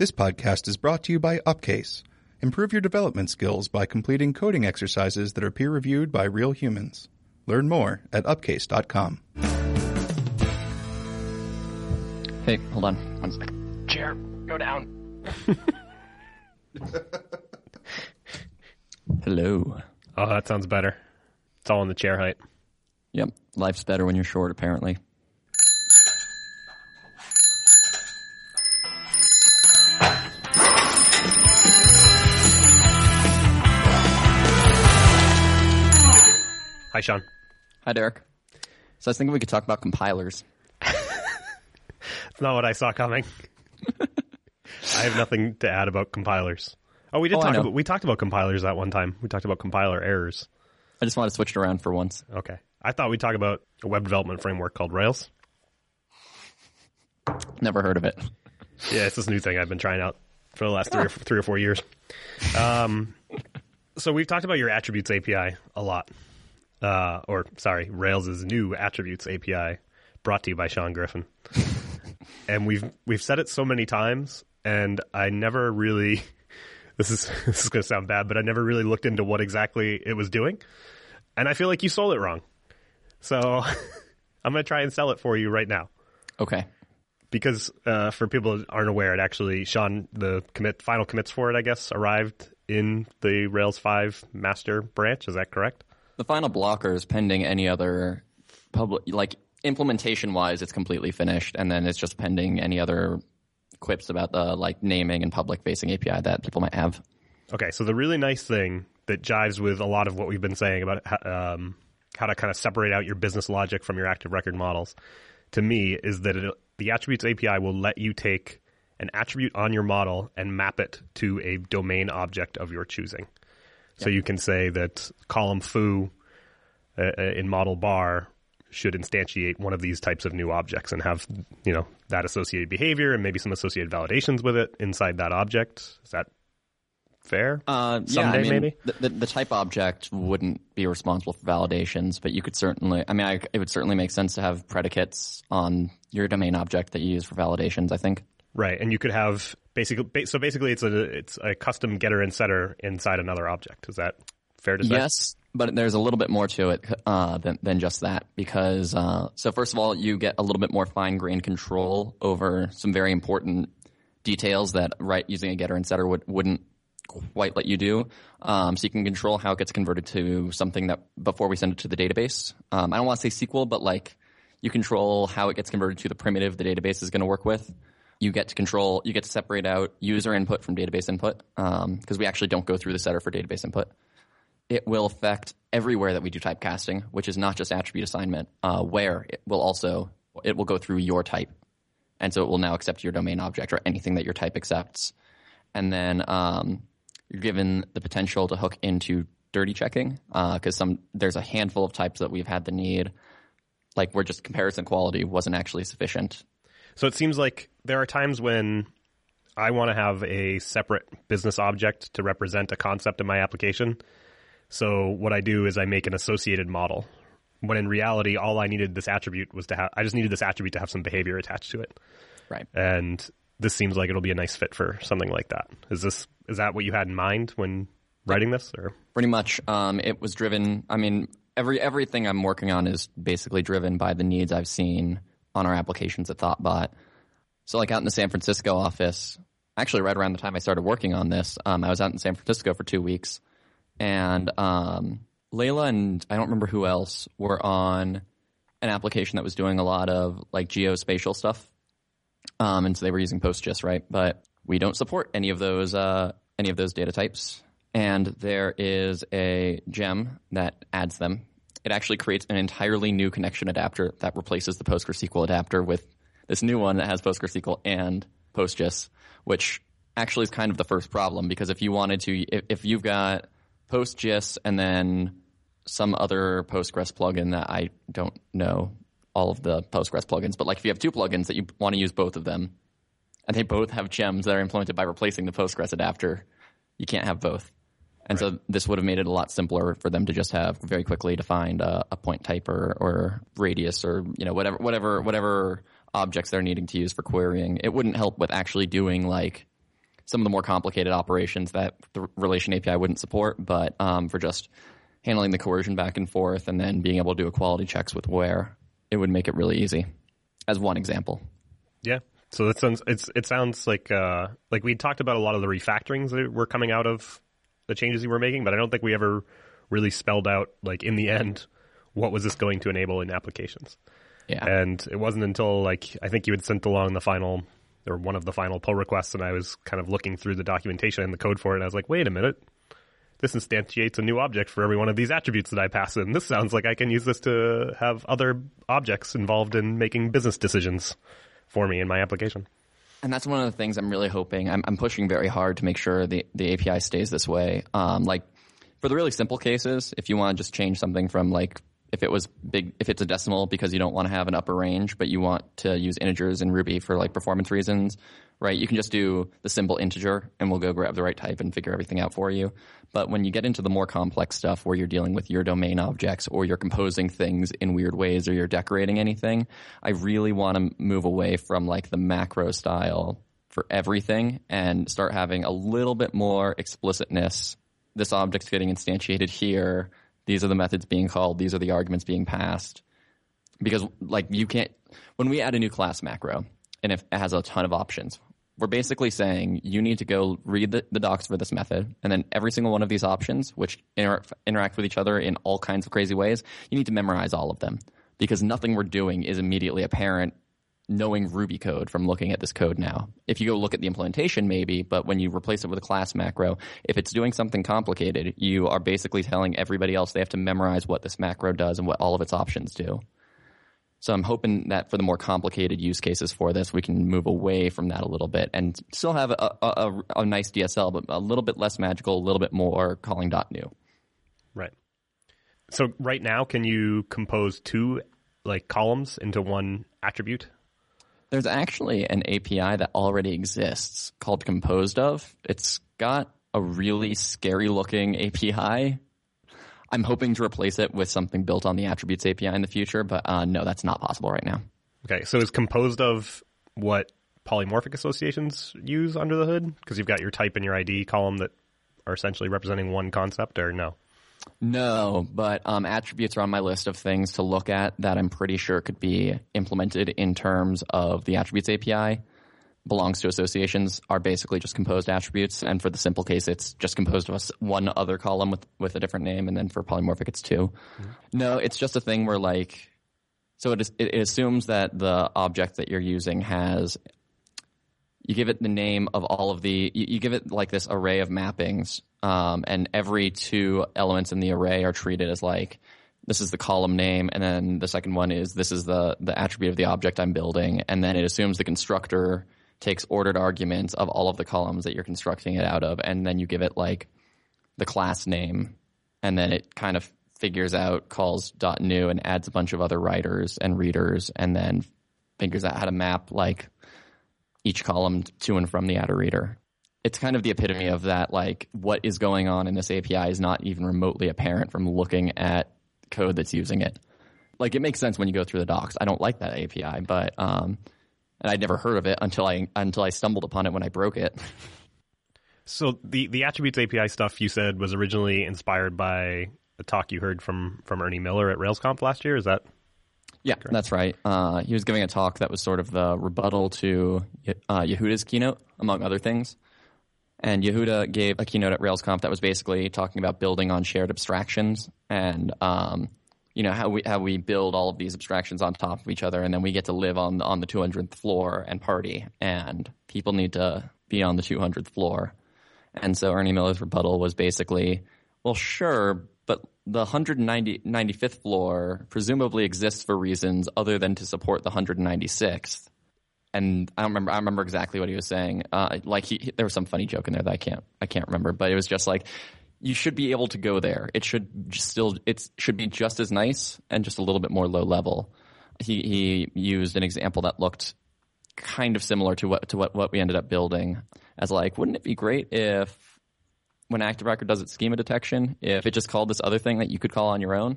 This podcast is brought to you by Upcase. Improve your development skills by completing coding exercises that are peer reviewed by real humans. Learn more at upcase.com. Hey, hold on. One second. Chair, go down. Hello. Oh, that sounds better. It's all in the chair height. Yep, life's better when you're short, apparently. Hi, Sean. Hi, Derek. So I was thinking we could talk about compilers. It's not what I saw coming. I have nothing to add about compilers. Oh, we did Oh, I talk know. about we talked about compilers that one time. We talked about compiler errors. I just wanted to switch it around for once. Okay. I thought we'd talk about a web development framework called Rails. Never heard of it. Yeah, it's this new thing I've been trying out for the last three or three or four years. Um, so we've talked about your attributes API a lot, uh, or sorry, Rails' new attributes API, brought to you by Sean Griffin. and we've we've said it so many times, and I never really. This is this is going to sound bad, but I never really looked into what exactly it was doing, and I feel like you sold it wrong. So I'm going to try and sell it for you right now Okay. because uh, for people that aren't aware, it actually Sean the commit final commits for it, I guess, arrived in the Rails five master branch. Is that correct? The final blocker is pending any other public, like implementation wise, it's completely finished, and then it's just pending any other quips about the like naming and public facing API that people might have. Okay, so the really nice thing that jives with a lot of what we've been saying about um, how to kind of separate out your business logic from your active record models, to me, is that it, the attributes API will let you take an attribute on your model and map it to a domain object of your choosing. So you can say that column foo uh, uh, in model bar should instantiate one of these types of new objects and have you know that associated behavior and maybe some associated validations with it inside that object. Is that fair? Uh, yeah, Someday, I mean, maybe? The, the, the type object wouldn't be responsible for validations, but you could certainly. I mean, I, it would certainly make sense to have predicates on your domain object that you use for validations. I think. Right, and you could have basically so basically it's a it's a custom getter and setter inside another object. Is that fair to say? Yes, but there's a little bit more to it uh, than than just that because uh, so first of all, you get a little bit more fine grained control over some very important details that right using a getter and setter would wouldn't quite let you do. Um, so you can control how it gets converted to something that before we send it to the database. Um, I don't want to say SQL, but like you control how it gets converted to the primitive the database is going to work with. You get to control, you get to separate out user input from database input because we actually don't go through the setter for database input. It will affect everywhere that we do typecasting, which is not just attribute assignment, uh, where it will also it will go through your type, and so it will now accept your domain object or anything that your type accepts, and then um, you're given the potential to hook into dirty checking because some there's a handful of types that we've had the need, like where just comparison quality wasn't actually sufficient. So it seems like there are times when I want to have a separate business object to represent a concept in my application. So what I do is I make an associated model. When in reality, all I needed this attribute was to have, I just needed this attribute to have some behavior attached to it. Right. And this seems like it'll be a nice fit for something like that. Is this, is that what you had in mind when writing this or? Pretty much. Um, it was driven. I mean, every everything I'm working on is basically driven by the needs I've seen on our applications at ThoughtBot. So, like out in the San Francisco office, actually, right around the time I started working on this, um, I was out in San Francisco for two weeks, and um, Layla and I don't remember who else were on an application that was doing a lot of like geospatial stuff. Um, and so they were using PostGIS, right? But we don't support any of those uh, any of those data types. And there is a gem that adds them. It actually creates an entirely new connection adapter that replaces the PostgreSQL adapter with this new one that has PostgreSQL and PostGIS, which actually is kind of the first problem because if you wanted to, if, if you've got PostGIS and then some other Postgres plugin that I don't know all of the Postgres plugins, but like if you have two plugins that you want to use both of them, and they both have gems that are implemented by replacing the Postgres adapter, you can't have both. And so this would have made it a lot simpler for them to just have very quickly defined uh, a point type or, or radius or you know whatever whatever whatever objects they're needing to use for querying. It wouldn't help with actually doing like some of the more complicated operations that the relation API wouldn't support, but um, for just handling the coercion back and forth and then being able to do equality checks with where, it would make it really easy. As one example. Yeah. So that sounds it's it sounds like uh, like we talked about a lot of the refactorings that were coming out of the changes you were making, but I don't think we ever really spelled out like in the end what was this going to enable in applications. Yeah. And it wasn't until like I think you had sent along the final or one of the final pull requests, and I was kind of looking through the documentation and the code for it, and I was like, wait a minute, this instantiates a new object for every one of these attributes that I pass in. This sounds like I can use this to have other objects involved in making business decisions for me in my application. And that's one of the things I'm really hoping. I'm, I'm pushing very hard to make sure the, the API stays this way. Um, like for the really simple cases, if you want to just change something from like if it was big, if it's a decimal because you don't want to have an upper range, but you want to use integers in Ruby for like performance reasons, right? You can just do the simple integer and we'll go grab the right type and figure everything out for you. But when you get into the more complex stuff where you're dealing with your domain objects or you're composing things in weird ways or you're decorating anything, I really want to move away from like the macro style for everything and start having a little bit more explicitness. This object's getting instantiated here these are the methods being called. These are the arguments being passed. Because like you can't, when we add a new class macro and if it has a ton of options, we're basically saying you need to go read the, the docs for this method and then every single one of these options, which inter- interact with each other in all kinds of crazy ways, you need to memorize all of them because nothing we're doing is immediately apparent knowing Ruby code from looking at this code now. If you go look at the implementation, maybe, but when you replace it with a class macro, if it's doing something complicated, you are basically telling everybody else they have to memorize what this macro does and what all of its options do. So I'm hoping that for the more complicated use cases for this, we can move away from that a little bit and still have a, a, a nice DSL, but a little bit less magical, a little bit more calling dot new. Right. So right now, can you compose two like columns into one attribute? There's actually an API that already exists called Composed of. It's got a really scary looking API. I'm hoping to replace it with something built on the attributes API in the future, but uh, no, that's not possible right now. Okay, so it's composed of what polymorphic associations use under the hood? Because you've got your type and your ID column that are essentially representing one concept, or no? No, but um, attributes are on my list of things to look at that I'm pretty sure could be implemented in terms of the attributes API. Belongs to associations are basically just composed attributes, and for the simple case, it's just composed of one other column with with a different name, and then for polymorphic, it's 2 mm-hmm. No, it's just a thing where like, so it, is, it assumes that the object that you're using has you give it the name of all of the you, you give it like this array of mappings um, and every two elements in the array are treated as like this is the column name, and then the second one is this is the the attribute of the object I'm building, and then it assumes the constructor takes ordered arguments of all of the columns that you're constructing it out of, and then you give it like the class name, and then it kind of figures out calls dot new and adds a bunch of other writers and readers, and then figures out how to map like each column to and from the attr reader it's kind of the epitome of that like what is going on in this API is not even remotely apparent from looking at code that's using it. Like it makes sense when you go through the docs. I don't like that API, but um, and I'd never heard of it until I until I stumbled upon it when I broke it. so the the attributes API stuff you said was originally inspired by a talk you heard from from Ernie Miller at RailsConf last year. Is that? Yeah, correct? that's right. Uh, he was giving a talk that was sort of the rebuttal to uh, Yehuda's keynote, among other things. And Yehuda gave a keynote at RailsConf that was basically talking about building on shared abstractions and, um, you know, how we, how we build all of these abstractions on top of each other and then we get to live on, on the 200th floor and party and people need to be on the 200th floor. And so Ernie Miller's rebuttal was basically, well, sure, the 195th floor presumably exists for reasons other than to support the 196th and I don't remember. I remember exactly what he was saying. Uh, like he, he, there was some funny joke in there that I can't, I can't remember. But it was just like, you should be able to go there. It should still, it should be just as nice and just a little bit more low level. He he used an example that looked kind of similar to what to what what we ended up building. As like, wouldn't it be great if when Active Record does its schema detection, if it just called this other thing that you could call on your own?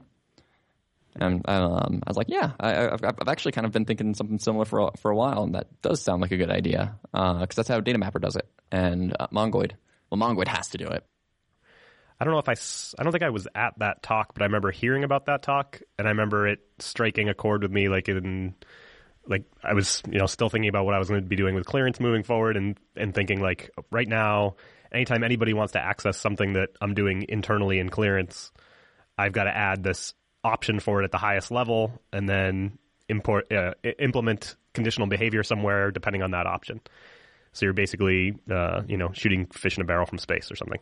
And um, I was like, yeah, I, have I've actually kind of been thinking something similar for a, for a while, and that does sound like a good idea because uh, that's how Data Mapper does it, and uh, Mongoid. Well, Mongoid has to do it. I don't know if I, I don't think I was at that talk, but I remember hearing about that talk, and I remember it striking a chord with me, like in, like I was, you know, still thinking about what I was going to be doing with clearance moving forward, and and thinking like right now, anytime anybody wants to access something that I'm doing internally in clearance, I've got to add this option for it at the highest level, and then import uh, implement conditional behavior somewhere depending on that option. So you're basically, uh, you know, shooting fish in a barrel from space or something,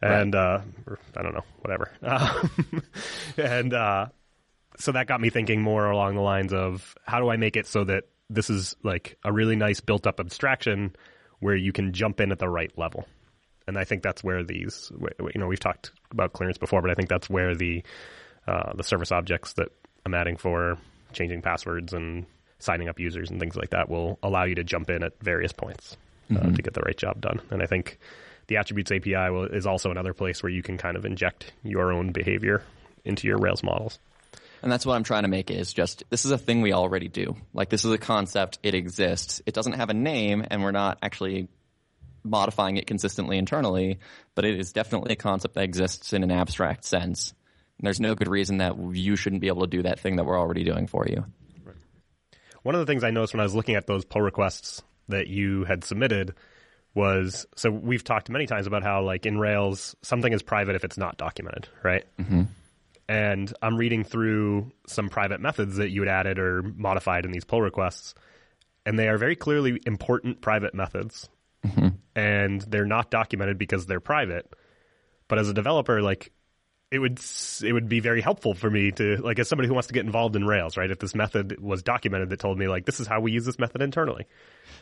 and right. uh, or, I don't know, whatever. and uh, so that got me thinking more along the lines of how do I make it so that this is like a really nice built-up abstraction where you can jump in at the right level. And I think that's where these, you know, we've talked about clearance before, but I think that's where the uh, the service objects that I'm adding for changing passwords and signing up users and things like that will allow you to jump in at various points uh, mm-hmm. to get the right job done. And I think the attributes API will, is also another place where you can kind of inject your own behavior into your Rails models. And that's what I'm trying to make is just this is a thing we already do. Like this is a concept, it exists. It doesn't have a name and we're not actually modifying it consistently internally, but it is definitely a concept that exists in an abstract sense. There's no good reason that you shouldn't be able to do that thing that we're already doing for you. Right. One of the things I noticed when I was looking at those pull requests that you had submitted was so we've talked many times about how like in Rails something is private if it's not documented, right? Mm-hmm. And I'm reading through some private methods that you had added or modified in these pull requests, and they are very clearly important private methods, mm-hmm. And they're not documented because they're private. But as a developer, like it would it would be very helpful for me to like as somebody who wants to get involved in Rails, right? If this method was documented that told me like this is how we use this method internally.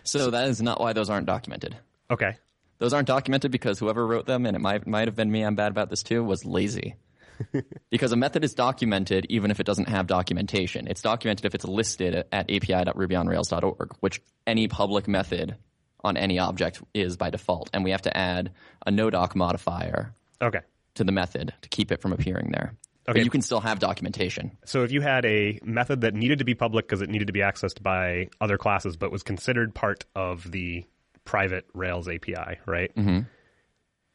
So that is not why those aren't documented. Okay. Those aren't documented because whoever wrote them, and it might might have been me, I'm bad about this too, was lazy. because a method is documented even if it doesn't have documentation. It's documented if it's listed at api.rubyonrails.org, which any public method on any object is by default. And we have to add a no-doc modifier. Okay to the method to keep it from appearing there. Okay. But you can still have documentation. So if you had a method that needed to be public because it needed to be accessed by other classes, but was considered part of the private Rails API, right? Mm-hmm.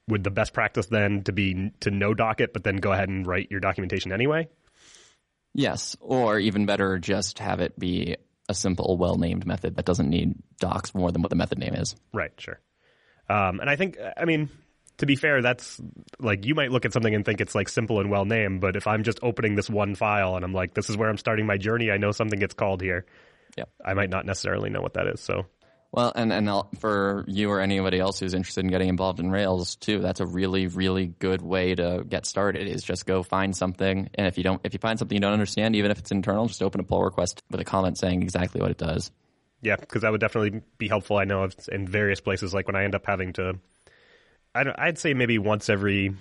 Would the best practice then to be to no doc it, but then go ahead and write your documentation anyway? Yes, or even better, just have it be a simple, well-named method that doesn't need docs more than what the method name is. Right. Sure. Um, and I think, I mean, to be fair, that's like you might look at something and think it's like simple and well named, but if I'm just opening this one file and I'm like, this is where I'm starting my journey, I know something gets called here. Yeah, I might not necessarily know what that is. So, well, and and for you or anybody else who's interested in getting involved in Rails too, that's a really really good way to get started. Is just go find something, and if you don't, if you find something you don't understand, even if it's internal, just open a pull request with a comment saying exactly what it does. Yeah, because that would definitely be helpful. I know in various places, like when I end up having to I would say maybe once every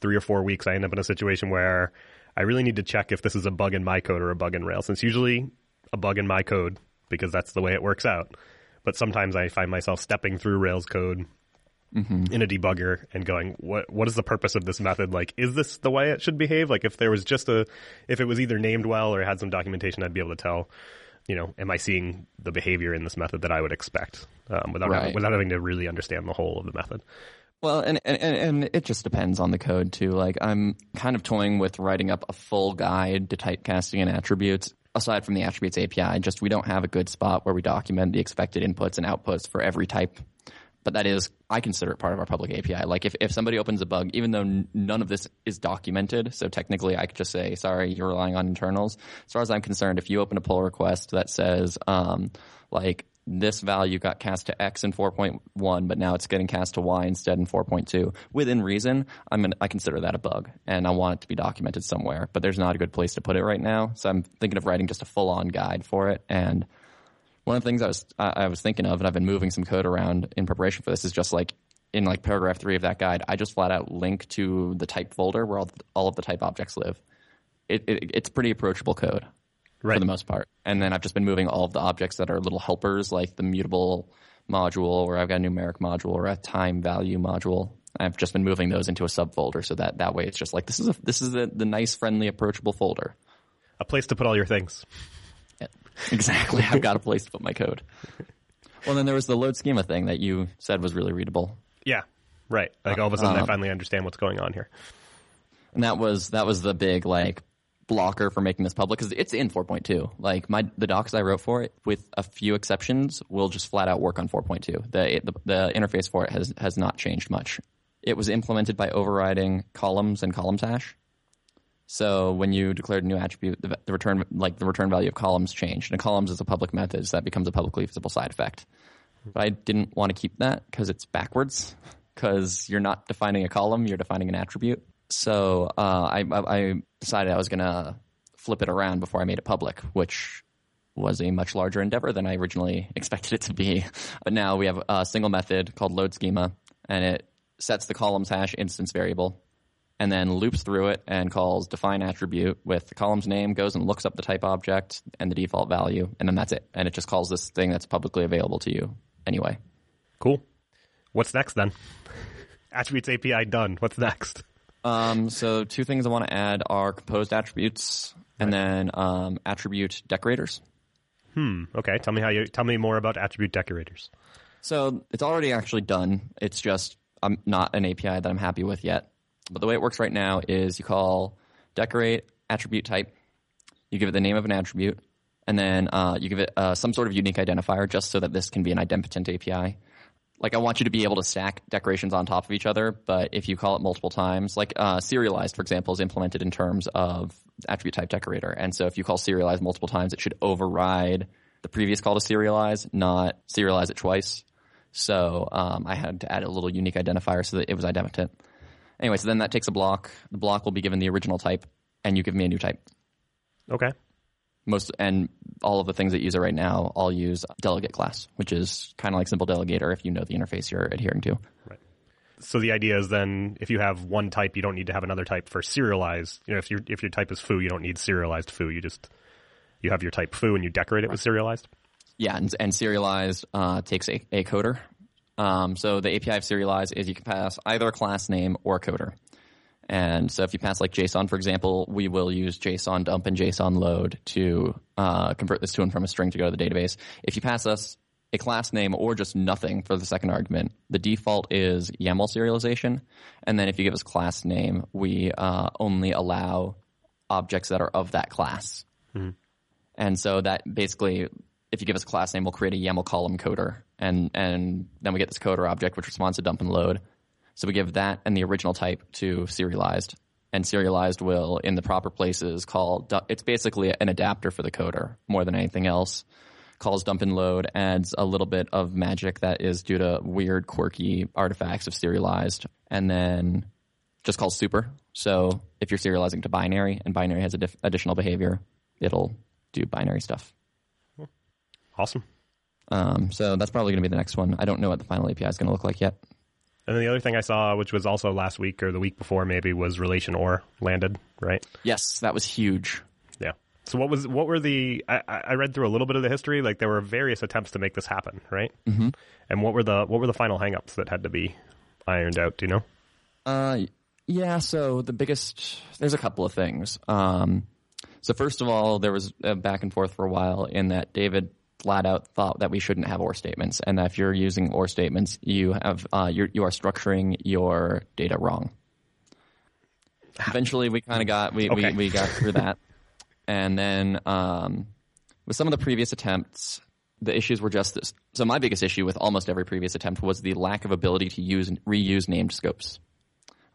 three or four weeks, I end up in a situation where I really need to check if this is a bug in my code or a bug in Rails. It's usually a bug in my code because that's the way it works out. But sometimes I find myself stepping through Rails code mm-hmm. in a debugger and going, "What? What is the purpose of this method? Like, is this the way it should behave? Like, if there was just a, if it was either named well or had some documentation, I'd be able to tell." You know, am I seeing the behavior in this method that I would expect um, without right. without having to really understand the whole of the method? Well, and, and and it just depends on the code too. Like I'm kind of toying with writing up a full guide to typecasting and attributes. Aside from the attributes API, just we don't have a good spot where we document the expected inputs and outputs for every type. But that is, I consider it part of our public API. Like if, if somebody opens a bug, even though n- none of this is documented, so technically I could just say, sorry, you're relying on internals. As far as I'm concerned, if you open a pull request that says, um, like this value got cast to X in 4.1, but now it's getting cast to Y instead in 4.2. Within reason, I'm gonna, I consider that a bug, and I want it to be documented somewhere. But there's not a good place to put it right now, so I'm thinking of writing just a full-on guide for it. And one of the things I was I was thinking of, and I've been moving some code around in preparation for this, is just like in like paragraph three of that guide, I just flat out link to the type folder where all, all of the type objects live. It, it, it's pretty approachable code right. for the most part. And then I've just been moving all of the objects that are little helpers, like the mutable module, or I've got a numeric module, or a time value module. I've just been moving those into a subfolder, so that that way it's just like this is a this is the the nice, friendly, approachable folder. A place to put all your things. Yeah, exactly. I've got a place to put my code. Well, then there was the load schema thing that you said was really readable. Yeah, right. Like all of a sudden, I uh-huh. finally understand what's going on here. And that was that was the big like blocker for making this public because it's in 4.2. Like my the docs I wrote for it, with a few exceptions, will just flat out work on 4.2. The, the the interface for it has has not changed much. It was implemented by overriding columns and columns hash. So when you declared a new attribute, the, the, return like the return value of columns changed, and columns is a public method, so that becomes a publicly visible side effect. But I didn't want to keep that because it's backwards. Because you're not defining a column, you're defining an attribute. So uh, I, I decided I was going to flip it around before I made it public, which was a much larger endeavor than I originally expected it to be. But now we have a single method called load schema, and it sets the columns hash instance variable and then loops through it and calls define attribute with the column's name, goes and looks up the type object and the default value, and then that's it. And it just calls this thing that's publicly available to you anyway. Cool. What's next then? Attributes API done. What's next? Um, so two things I want to add are composed attributes and right. then um, attribute decorators. Hmm. Okay. Tell me how you tell me more about attribute decorators. So it's already actually done. It's just I'm not an API that I'm happy with yet. But the way it works right now is you call decorate attribute type, you give it the name of an attribute, and then uh, you give it uh, some sort of unique identifier just so that this can be an idempotent API. Like I want you to be able to stack decorations on top of each other, but if you call it multiple times, like uh, serialized, for example, is implemented in terms of attribute type decorator. And so if you call serialize multiple times, it should override the previous call to serialize, not serialize it twice. So um, I had to add a little unique identifier so that it was idempotent. Anyway, so then that takes a block. The block will be given the original type, and you give me a new type. Okay. Most and all of the things that use it right now all use delegate class, which is kind of like simple delegator if you know the interface you're adhering to. Right. So the idea is then if you have one type, you don't need to have another type for serialized. You know, if your if your type is foo, you don't need serialized foo. You just you have your type foo and you decorate it with serialized. Yeah, and, and serialized uh, takes a, a coder, um, so the API of serialize is you can pass either a class name or a coder. And so if you pass like JSON, for example, we will use JSON dump and JSON load to uh, convert this to and from a string to go to the database. If you pass us a class name or just nothing for the second argument, the default is YAML serialization. And then if you give us class name, we uh, only allow objects that are of that class. Mm-hmm. And so that basically, if you give us a class name, we'll create a YAML column coder and and then we get this coder object which responds to dump and load. So we give that and the original type to serialized, and serialized will in the proper places call. It's basically an adapter for the coder more than anything else. Calls dump and load adds a little bit of magic that is due to weird, quirky artifacts of serialized, and then just calls super. So if you're serializing to binary and binary has additional behavior, it'll do binary stuff. Awesome. Um, so that's probably going to be the next one. I don't know what the final API is going to look like yet. And then the other thing I saw, which was also last week or the week before, maybe was relation or landed, right? Yes, that was huge. Yeah. So what was what were the? I, I read through a little bit of the history. Like there were various attempts to make this happen, right? Mm-hmm. And what were the what were the final hangups that had to be ironed out? Do you know? Uh, yeah. So the biggest there's a couple of things. Um, so first of all, there was a back and forth for a while in that David flat out thought that we shouldn't have or statements, and if you're using or statements, you have uh, you're, you are structuring your data wrong. Eventually, we kind of got we, okay. we we got through that, and then um, with some of the previous attempts, the issues were just this. So my biggest issue with almost every previous attempt was the lack of ability to use reuse named scopes.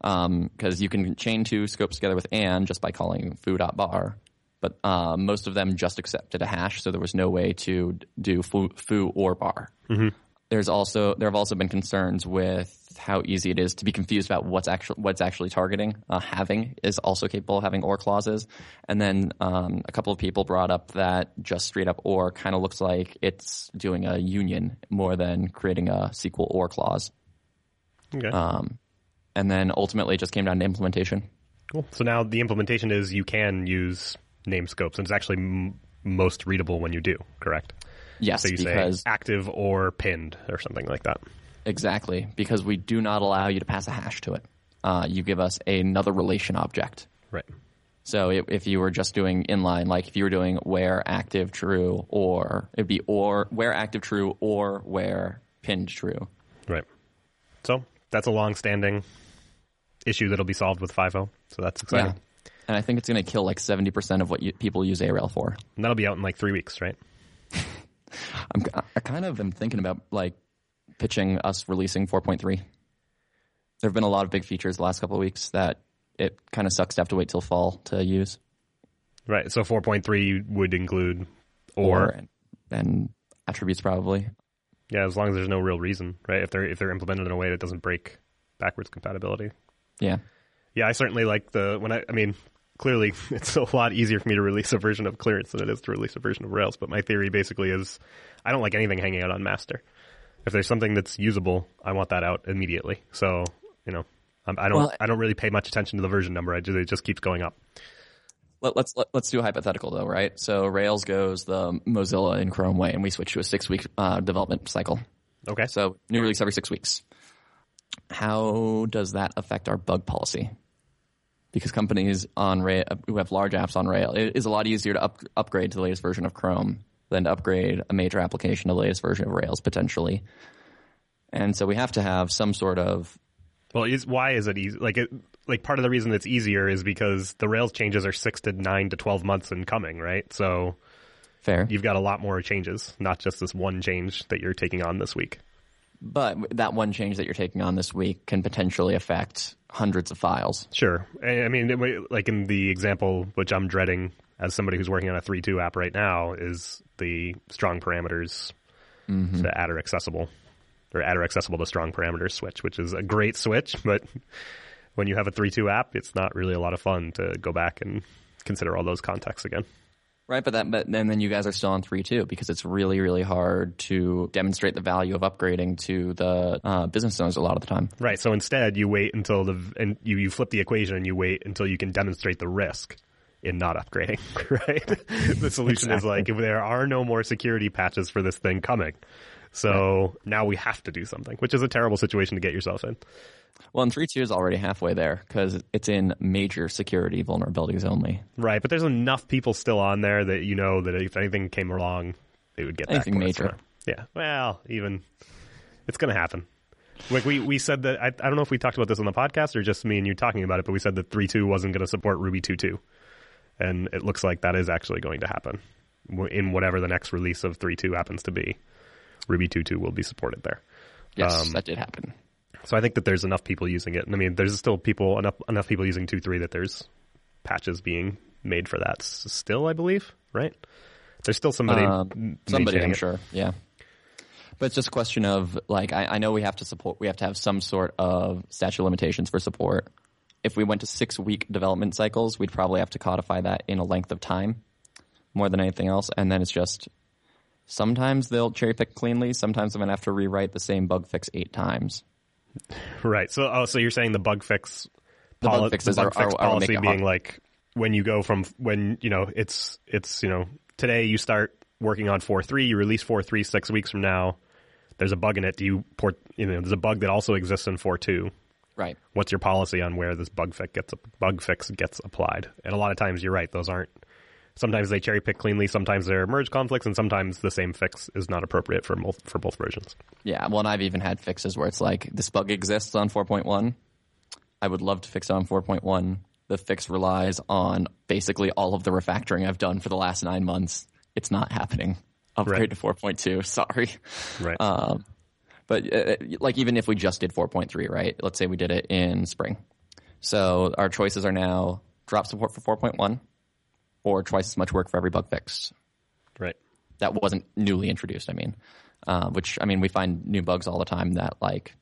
Because um, you can chain two scopes together with and just by calling foo.bar, but uh, most of them just accepted a hash, so there was no way to do foo, foo or bar. Mm-hmm. There's also there have also been concerns with how easy it is to be confused about what's actually what's actually targeting. Uh, having is also capable of having or clauses, and then um, a couple of people brought up that just straight up or kind of looks like it's doing a union more than creating a SQL or clause. Okay. Um, and then ultimately, it just came down to implementation. Cool. So now the implementation is you can use name scopes, and it's actually m- most readable when you do. Correct? Yes, so you because say active or pinned or something like that. Exactly, because we do not allow you to pass a hash to it. Uh, you give us another relation object. Right. So if, if you were just doing inline, like if you were doing where active true or it'd be or where active true or where pinned true. Right. So that's a long-standing issue that'll be solved with 5.0. So that's exciting. Yeah. And I think it's going to kill like 70% of what you, people use Arel for. And that'll be out in like three weeks, right? I'm, I kind of am thinking about like pitching us releasing 4.3. There have been a lot of big features the last couple of weeks that it kind of sucks to have to wait till fall to use. Right. So 4.3 would include or, and, and attributes probably. Yeah, as long as there's no real reason, right? If they're if they're implemented in a way that doesn't break backwards compatibility. Yeah. Yeah, I certainly like the when I I mean, clearly it's a lot easier for me to release a version of clearance than it is to release a version of Rails, but my theory basically is I don't like anything hanging out on master. If there's something that's usable, I want that out immediately. So, you know, I don't well, I don't really pay much attention to the version number. I just, it just keeps going up. Let, let's us let us do a hypothetical though, right? So Rails goes the Mozilla and Chrome way, and we switch to a six week uh, development cycle. Okay. So new release every six weeks. How does that affect our bug policy? Because companies on who have large apps on Rails, it is a lot easier to up, upgrade to the latest version of Chrome than to upgrade a major application to the latest version of Rails potentially. And so we have to have some sort of well, is, why is it easy? Like, it, like part of the reason it's easier is because the Rails changes are six to nine to twelve months in coming, right? So, fair. You've got a lot more changes, not just this one change that you're taking on this week. But that one change that you're taking on this week can potentially affect hundreds of files. Sure. I mean, like in the example, which I'm dreading as somebody who's working on a 3.2 app right now, is the strong parameters mm-hmm. to Attr accessible or Attr accessible to strong parameters switch, which is a great switch, but when you have a 3.2 app, it's not really a lot of fun to go back and consider all those contexts again. Right, but that but then then you guys are still on three two because it's really really hard to demonstrate the value of upgrading to the uh, business owners a lot of the time. Right. So instead, you wait until the and you you flip the equation and you wait until you can demonstrate the risk in not upgrading. Right. the solution exactly. is like if there are no more security patches for this thing coming, so now we have to do something, which is a terrible situation to get yourself in. Well, and 3.2 is already halfway there because it's in major security vulnerabilities only. Right, but there's enough people still on there that you know that if anything came along, they would get anything major. Yeah, well, even it's going to happen. Like we, we said that I, I don't know if we talked about this on the podcast or just me and you talking about it, but we said that 3.2 wasn't going to support Ruby 2.2, and it looks like that is actually going to happen in whatever the next release of 3.2 happens to be. Ruby 2.2 will be supported there. Yes, um, that did happen. So I think that there's enough people using it. And I mean, there's still people enough enough people using 2.3 that there's patches being made for that still, I believe, right? There's still somebody. Um, somebody, I'm it. sure. Yeah. But it's just a question of like I, I know we have to support we have to have some sort of statute limitations for support. If we went to six week development cycles, we'd probably have to codify that in a length of time more than anything else. And then it's just Sometimes they'll cherry pick cleanly. Sometimes I'm going to have to rewrite the same bug fix eight times. Right. So, oh, so you're saying the bug fix, the bug the bug are, fix are, policy being like when you go from when you know it's it's you know today you start working on four three, you release four three six weeks from now. There's a bug in it. Do you port? You know, there's a bug that also exists in four two. Right. What's your policy on where this bug fix gets bug fix gets applied? And a lot of times you're right; those aren't Sometimes they cherry pick cleanly. Sometimes there are merge conflicts, and sometimes the same fix is not appropriate for both for both versions. Yeah, well, and I've even had fixes where it's like this bug exists on 4.1. I would love to fix it on 4.1. The fix relies on basically all of the refactoring I've done for the last nine months. It's not happening. Upgrade right. to 4.2. Sorry. Right. Um, but uh, like even if we just did 4.3, right? Let's say we did it in spring. So our choices are now drop support for 4.1 or twice as much work for every bug fixed. Right. That wasn't newly introduced. I mean, uh, which I mean, we find new bugs all the time that like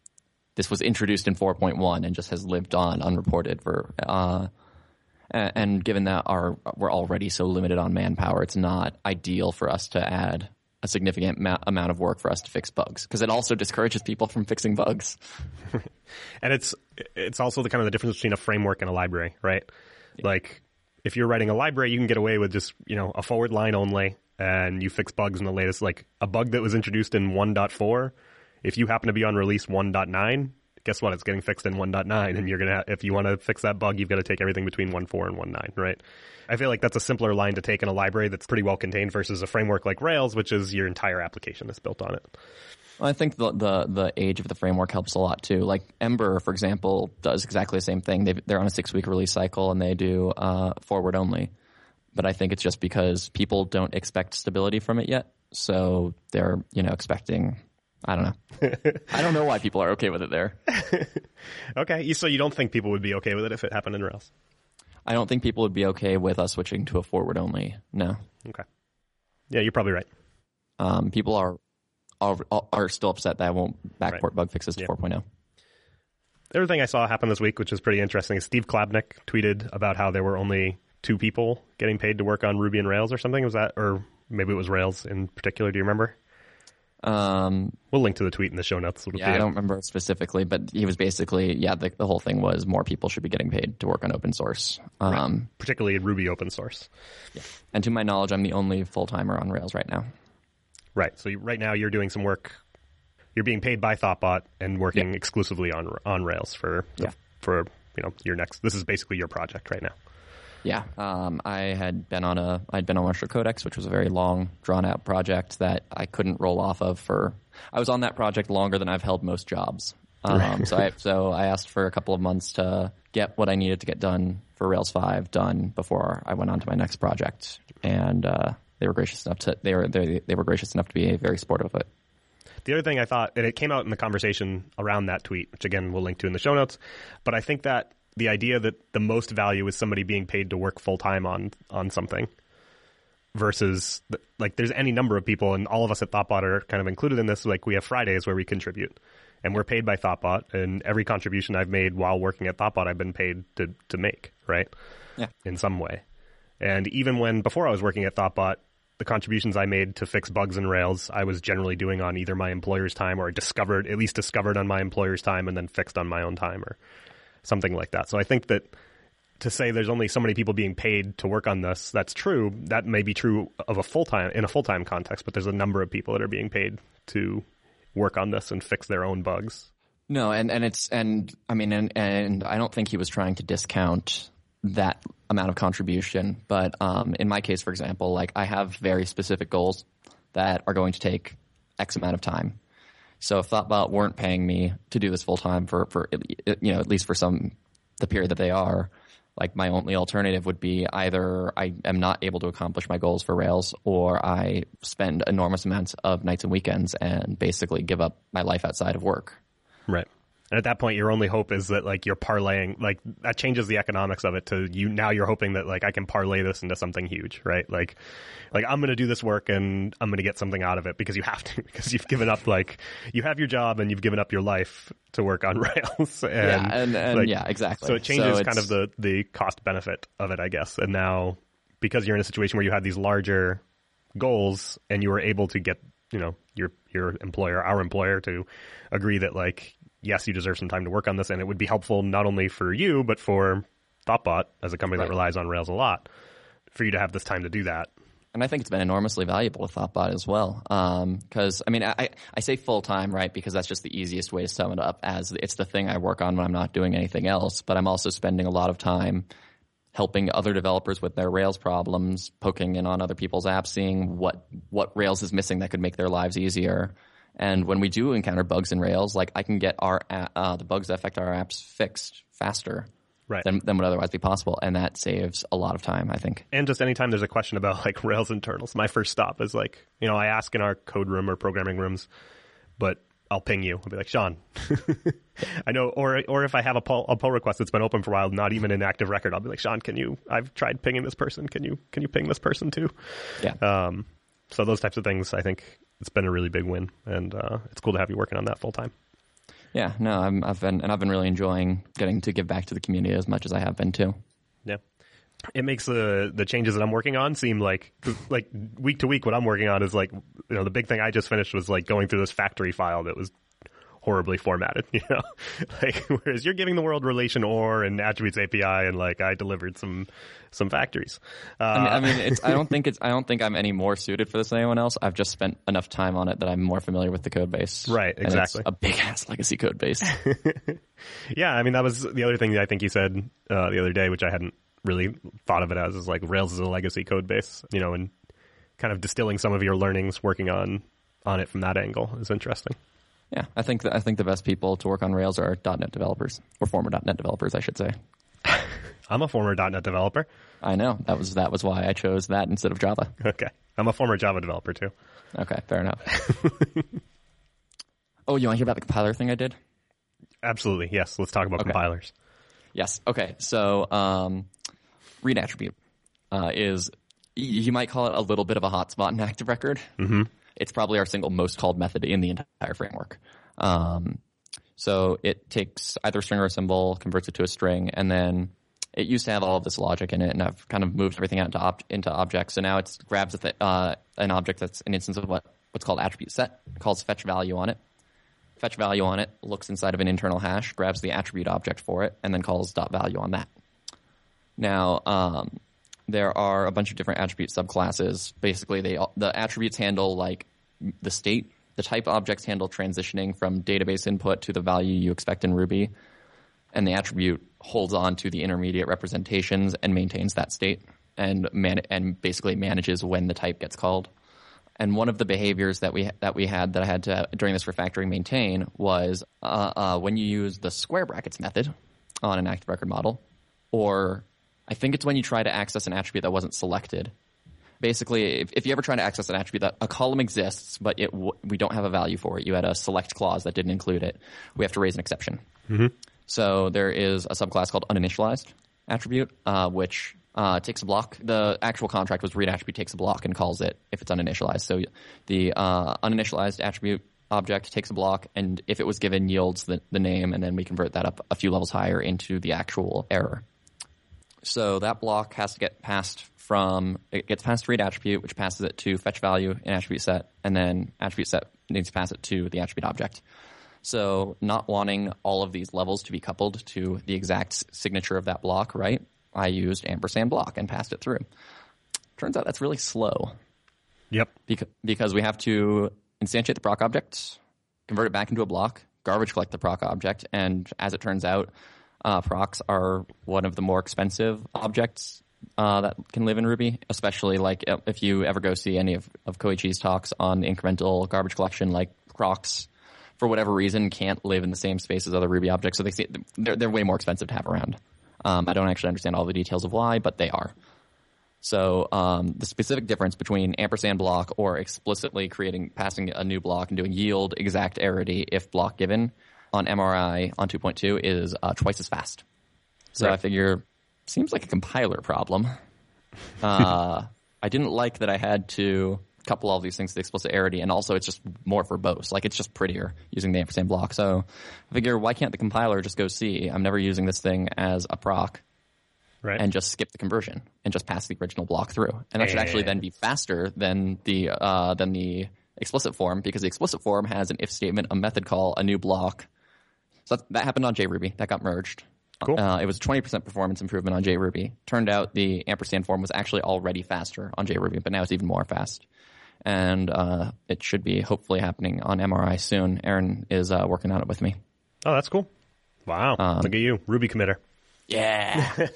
this was introduced in 4.1 and just has lived on unreported for. Uh, and, and given that our we're already so limited on manpower, it's not ideal for us to add a significant ma- amount of work for us to fix bugs because it also discourages people from fixing bugs. and it's it's also the kind of the difference between a framework and a library, right? Like if you're writing a library, you can get away with just, you know, a forward line only and you fix bugs in the latest, like a bug that was introduced in 1.4. If you happen to be on release 1.9, guess what? It's getting fixed in 1.9, and you're gonna if you want to fix that bug, you've got to take everything between 1.4 and 1.9, right? I feel like that's a simpler line to take in a library that's pretty well contained versus a framework like Rails, which is your entire application is built on it. I think the, the the age of the framework helps a lot too. Like Ember, for example, does exactly the same thing. they they're on a six week release cycle and they do uh, forward only. But I think it's just because people don't expect stability from it yet, so they're you know expecting. I don't know. I don't know why people are okay with it there. okay, so you don't think people would be okay with it if it happened in Rails? I don't think people would be okay with us switching to a forward only. No. Okay. Yeah, you're probably right. Um, people are, are are still upset that I won't backport right. bug fixes to yeah. 4.0. The other thing I saw happen this week, which was pretty interesting, is Steve Klabnik tweeted about how there were only two people getting paid to work on Ruby and Rails or something. Was that, or maybe it was Rails in particular? Do you remember? Um, we'll link to the tweet in the show notes. Yeah, I don't remember specifically, but he was basically, yeah, the, the, whole thing was more people should be getting paid to work on open source. Um, right. Particularly in Ruby open source. Yeah. And to my knowledge, I'm the only full timer on Rails right now. Right. So you, right now you're doing some work. You're being paid by Thoughtbot and working yeah. exclusively on on Rails for yeah. for you know your next. This is basically your project right now. Yeah, um, I had been on a I'd been on Marshall Codex, which was a very long, drawn out project that I couldn't roll off of for. I was on that project longer than I've held most jobs. Um, so I so I asked for a couple of months to get what I needed to get done for Rails five done before I went on to my next project, and uh, they were gracious enough to they were they, they were gracious enough to be very supportive of it. The other thing I thought, and it came out in the conversation around that tweet, which again we'll link to in the show notes, but I think that the idea that the most value is somebody being paid to work full time on on something versus like there's any number of people and all of us at Thoughtbot are kind of included in this like we have Fridays where we contribute and we're paid by Thoughtbot and every contribution I've made while working at Thoughtbot I've been paid to to make right? Yeah. In some way. And even when before I was working at Thoughtbot the contributions I made to fix bugs in Rails, I was generally doing on either my employer's time or discovered, at least discovered on my employer's time and then fixed on my own time or something like that. So I think that to say there's only so many people being paid to work on this, that's true. That may be true of a full time in a full time context, but there's a number of people that are being paid to work on this and fix their own bugs. No, and, and it's and I mean and and I don't think he was trying to discount that amount of contribution. But um, in my case, for example, like I have very specific goals that are going to take X amount of time. So if Thoughtbot weren't paying me to do this full time for, for, you know, at least for some, the period that they are, like my only alternative would be either I am not able to accomplish my goals for Rails or I spend enormous amounts of nights and weekends and basically give up my life outside of work. Right. And at that point, your only hope is that like you're parlaying, like that changes the economics of it to you. Now you're hoping that like I can parlay this into something huge, right? Like, like I'm going to do this work and I'm going to get something out of it because you have to, because you've given up like you have your job and you've given up your life to work on Rails. And, yeah, and, and like, yeah, exactly. So it changes so kind of the the cost benefit of it, I guess. And now because you're in a situation where you have these larger goals and you were able to get you know your your employer, our employer, to agree that like yes, you deserve some time to work on this, and it would be helpful not only for you but for Thoughtbot as a company right. that relies on Rails a lot for you to have this time to do that. And I think it's been enormously valuable to Thoughtbot as well. Because, um, I mean, I, I say full time, right? Because that's just the easiest way to sum it up as it's the thing I work on when I'm not doing anything else. But I'm also spending a lot of time helping other developers with their Rails problems, poking in on other people's apps, seeing what, what Rails is missing that could make their lives easier. And when we do encounter bugs in Rails, like I can get our uh, the bugs that affect our apps fixed faster right. than, than would otherwise be possible, and that saves a lot of time, I think. And just anytime there's a question about like Rails internals, my first stop is like, you know, I ask in our code room or programming rooms, but I'll ping you. I'll be like, Sean, I know, or or if I have a pull, a pull request that's been open for a while, not even an active record, I'll be like, Sean, can you? I've tried pinging this person. Can you can you ping this person too? Yeah. Um, so those types of things, I think, it's been a really big win, and uh, it's cool to have you working on that full time. Yeah, no, i have been and I've been really enjoying getting to give back to the community as much as I have been too. Yeah, it makes the the changes that I'm working on seem like like week to week. What I'm working on is like you know the big thing I just finished was like going through this factory file that was horribly formatted, you know. like whereas you're giving the world relation or and attributes API, and like I delivered some some factories. Uh, I mean, I mean, it's. I don't think it's. I don't think I'm any more suited for this than anyone else. I've just spent enough time on it that I'm more familiar with the code base. Right, exactly. a big ass legacy code base. yeah, I mean that was the other thing that I think you said uh, the other day, which I hadn't really thought of it as, is like Rails is a legacy code base, you know, and kind of distilling some of your learnings working on on it from that angle is interesting. Yeah, I think. The, I think the best people to work on Rails are .NET developers or former .NET developers, I should say. I'm a former .NET developer. I know that was that was why I chose that instead of Java. Okay, I'm a former Java developer too. Okay, fair enough. oh, you want to hear about the compiler thing I did? Absolutely, yes. Let's talk about Okay. compilers. Yes. Okay. So, um, read attribute uh, is y- you might call it a little bit of a hotspot in Active Record. Mm-hmm. It's probably our single most called method in the entire framework. Um, so it takes either string or a symbol, converts it to a string, and then it used to have all of this logic in it, and I've kind of moved everything out into, ob- into objects. So now it grabs a th- uh, an object that's an instance of what what's called attribute set, calls fetch value on it, fetch value on it, looks inside of an internal hash, grabs the attribute object for it, and then calls dot value on that. Now, um, there are a bunch of different attribute subclasses. Basically, they the attributes handle like the state. The type objects handle transitioning from database input to the value you expect in Ruby, and the attribute holds on to the intermediate representations and maintains that state and man- and basically manages when the type gets called. And one of the behaviors that we that we had that I had to during this refactoring maintain was uh, uh, when you use the square brackets method on an active record model, or I think it's when you try to access an attribute that wasn't selected. Basically, if, if you ever try to access an attribute that a column exists, but it w- we don't have a value for it, you had a select clause that didn't include it, we have to raise an exception. So there is a subclass called uninitialized attribute, uh, which uh, takes a block. The actual contract was read attribute takes a block and calls it if it's uninitialized. So the uh, uninitialized attribute object takes a block, and if it was given, yields the, the name, and then we convert that up a few levels higher into the actual error. So that block has to get passed from it gets passed to read attribute, which passes it to fetch value in attribute set, and then attribute set needs to pass it to the attribute object. So not wanting all of these levels to be coupled to the exact signature of that block, right? I used ampersand block and passed it through. Turns out that's really slow Yep. because, because we have to instantiate the proc object, convert it back into a block, garbage collect the proc object, and as it turns out, uh, procs are one of the more expensive objects uh, that can live in Ruby, especially like if you ever go see any of, of Koichi's talks on incremental garbage collection, like procs, for whatever reason, can't live in the same space as other Ruby objects, so they they're, they're way more expensive to have around. Um, I don't actually understand all the details of why, but they are. So um, the specific difference between ampersand block or explicitly creating passing a new block and doing yield exact arity if block given on MRI on 2.2 is uh, twice as fast. So Right. I figure seems like a compiler problem. Uh, I didn't like that I had to couple all these things to explicit arity, and also it's just more verbose. Like it's just prettier using the ampersand block. So I figure why can't the compiler just go see I'm never using this thing as a proc Right. and just skip the conversion and just pass the original block through. And that should actually then be faster than the uh, than the explicit form because the explicit form has an if statement, a method call, a new block. So that, that happened on JRuby. That got merged. Cool. Uh, it was a 20% performance improvement on JRuby. Turned out the ampersand form was actually already faster on JRuby, but now it's even more fast. And uh, it should be hopefully happening on MRI soon. Aaron is uh, working on it with me. oh, that's cool. Wow. Um, Look at you, Ruby committer. Yeah. I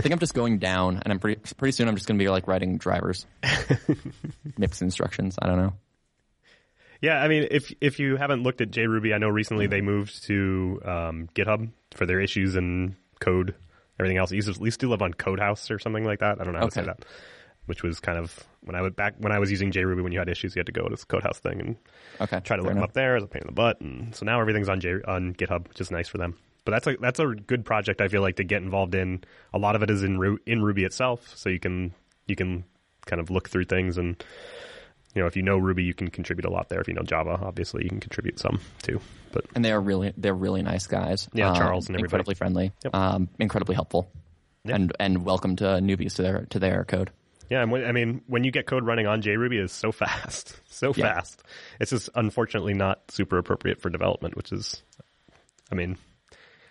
think I'm just going down, and I'm pretty pretty soon. I'm just going to be like writing drivers, MIPS instructions. I don't know. Yeah, I mean, if if you haven't looked at JRuby, I know recently they moved to um, GitHub for their issues and code, everything else. It to, at least to live on Codehaus or something like that. I don't know how to say that. Which was kind of when I was back when I was using JRuby. When you had issues, you had to go to this Codehaus thing and Okay, try to look them up there as a pain in the butt. And so now everything's on J on GitHub, which is nice for them. But that's a that's a good project. I feel like to get involved in. A lot of it is in Ru- in Ruby itself, so you can you can kind of look through things and you know if you know Ruby, you can contribute a lot there. If you know Java, obviously you can contribute some too. But And they are really they're really nice guys. Yeah, Um, Charles and everybody. incredibly friendly, Yep. um, incredibly helpful, Yep. and and welcome to newbies to their to their code. Yeah, and when, I mean, when you get code running on JRuby, it's so fast, so Yeah. fast. It's just unfortunately not super appropriate for development, which is, I mean,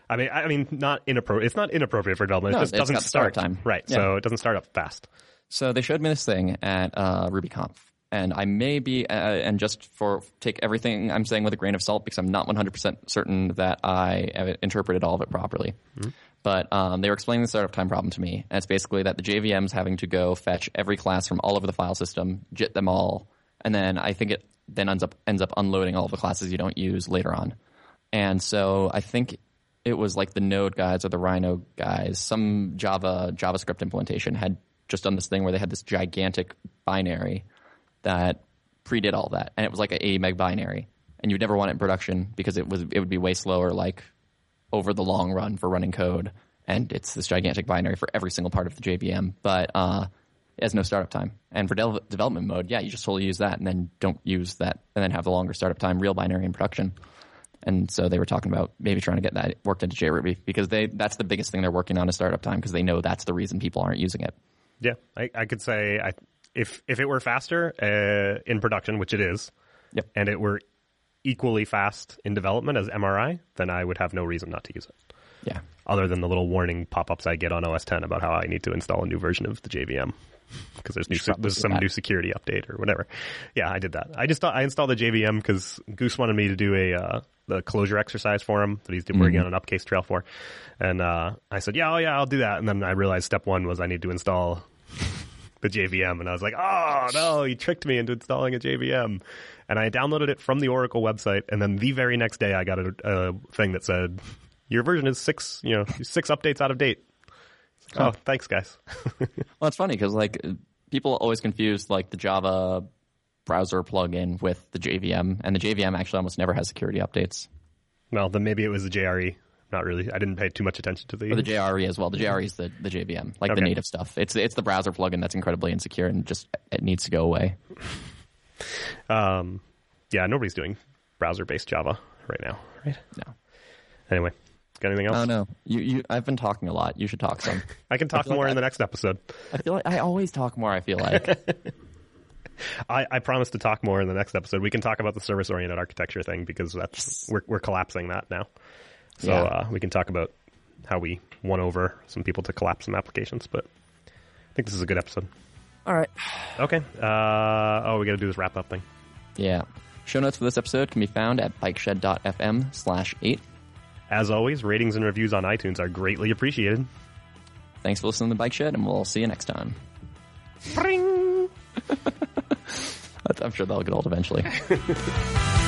I mean, I mean, not inappropriate. It's not inappropriate for development. No, it just it's doesn't start time. right? Yeah. So it doesn't start up fast. So they showed me this thing at uh, RubyConf, and I may be, uh, and just for take everything I'm saying with a grain of salt because I'm not 100% certain that I have interpreted all of it properly. But um, they were explaining the startup time problem to me, and it's basically that the JVM is having to go fetch every class from all over the file system, jit them all, and then I think it then ends up ends up unloading all of the classes you don't use later on. And so I think it was like the Node guys or the Rhino guys, some Java JavaScript implementation had just done this thing where they had this gigantic binary that predid all that, and it was like an 80 meg binary, and you'd never want it in production because it was it would be way slower, like over the long run for running code, and it's this gigantic binary for every single part of the JVM, but uh, it has no startup time. And for dev- development mode, yeah, you just totally use that, and then don't use that, and then have the longer startup time, real binary in production. And so they were talking about maybe trying to get that worked into JRuby because they that's the biggest thing they're working on is startup time because they know that's the reason people aren't using it. Yeah, I, I could say I, if if it were faster uh, in production, which it is, Yep. and it were equally fast in development as MRI, then I would have no reason not to use it. Yeah. Other than the little warning pop-ups I get on OS 10 about how I need to install a new version of the JVM because there's new probably there's some that. new security update or whatever. Yeah, I did that. I just I installed the JVM because Goose wanted me to do a uh, the Clojure exercise for him that he's working on an Upcase trail for, and uh, I said, yeah, oh yeah, I'll do that. And then I realized step one was I need to install the JVM, and I was like, oh no, he tricked me into installing a JVM. And I downloaded it from the Oracle website, and then the very next day I got a, a thing that said, your version is six, you know, six updates out of date. Oh, thanks, guys. Well, it's funny because like people always confuse like the Java browser plugin with the JVM, and the JVM actually almost never has security updates. well, then maybe it was the JRE. Not really. I didn't pay too much attention to the. Or the JRE as well. The JRE is the, the JVM, like Okay. the native stuff. It's it's the browser plugin that's incredibly insecure and just it needs to go away. um, yeah, nobody's doing browser-based Java right now, right? No. Anyway, got anything else? Oh no, you you. I've been talking a lot. You should talk some. I can talk like more I- in the next episode. I feel like I always talk more. I feel like. I, I promise to talk more in the next episode. We can talk about the service-oriented architecture thing because that's we're we're collapsing that now. So Yeah. uh, we can talk about how we won over some people to collapse some applications. But I think this is a good episode. All right. Okay. Uh, oh, we got to do this wrap-up thing. Yeah. Show notes for this episode can be found at bikeshed.fm slash eight. As always, ratings and reviews on iTunes are greatly appreciated. Thanks for listening to Bike Shed, and we'll see you next time. Ring! I'm sure that'll get old eventually.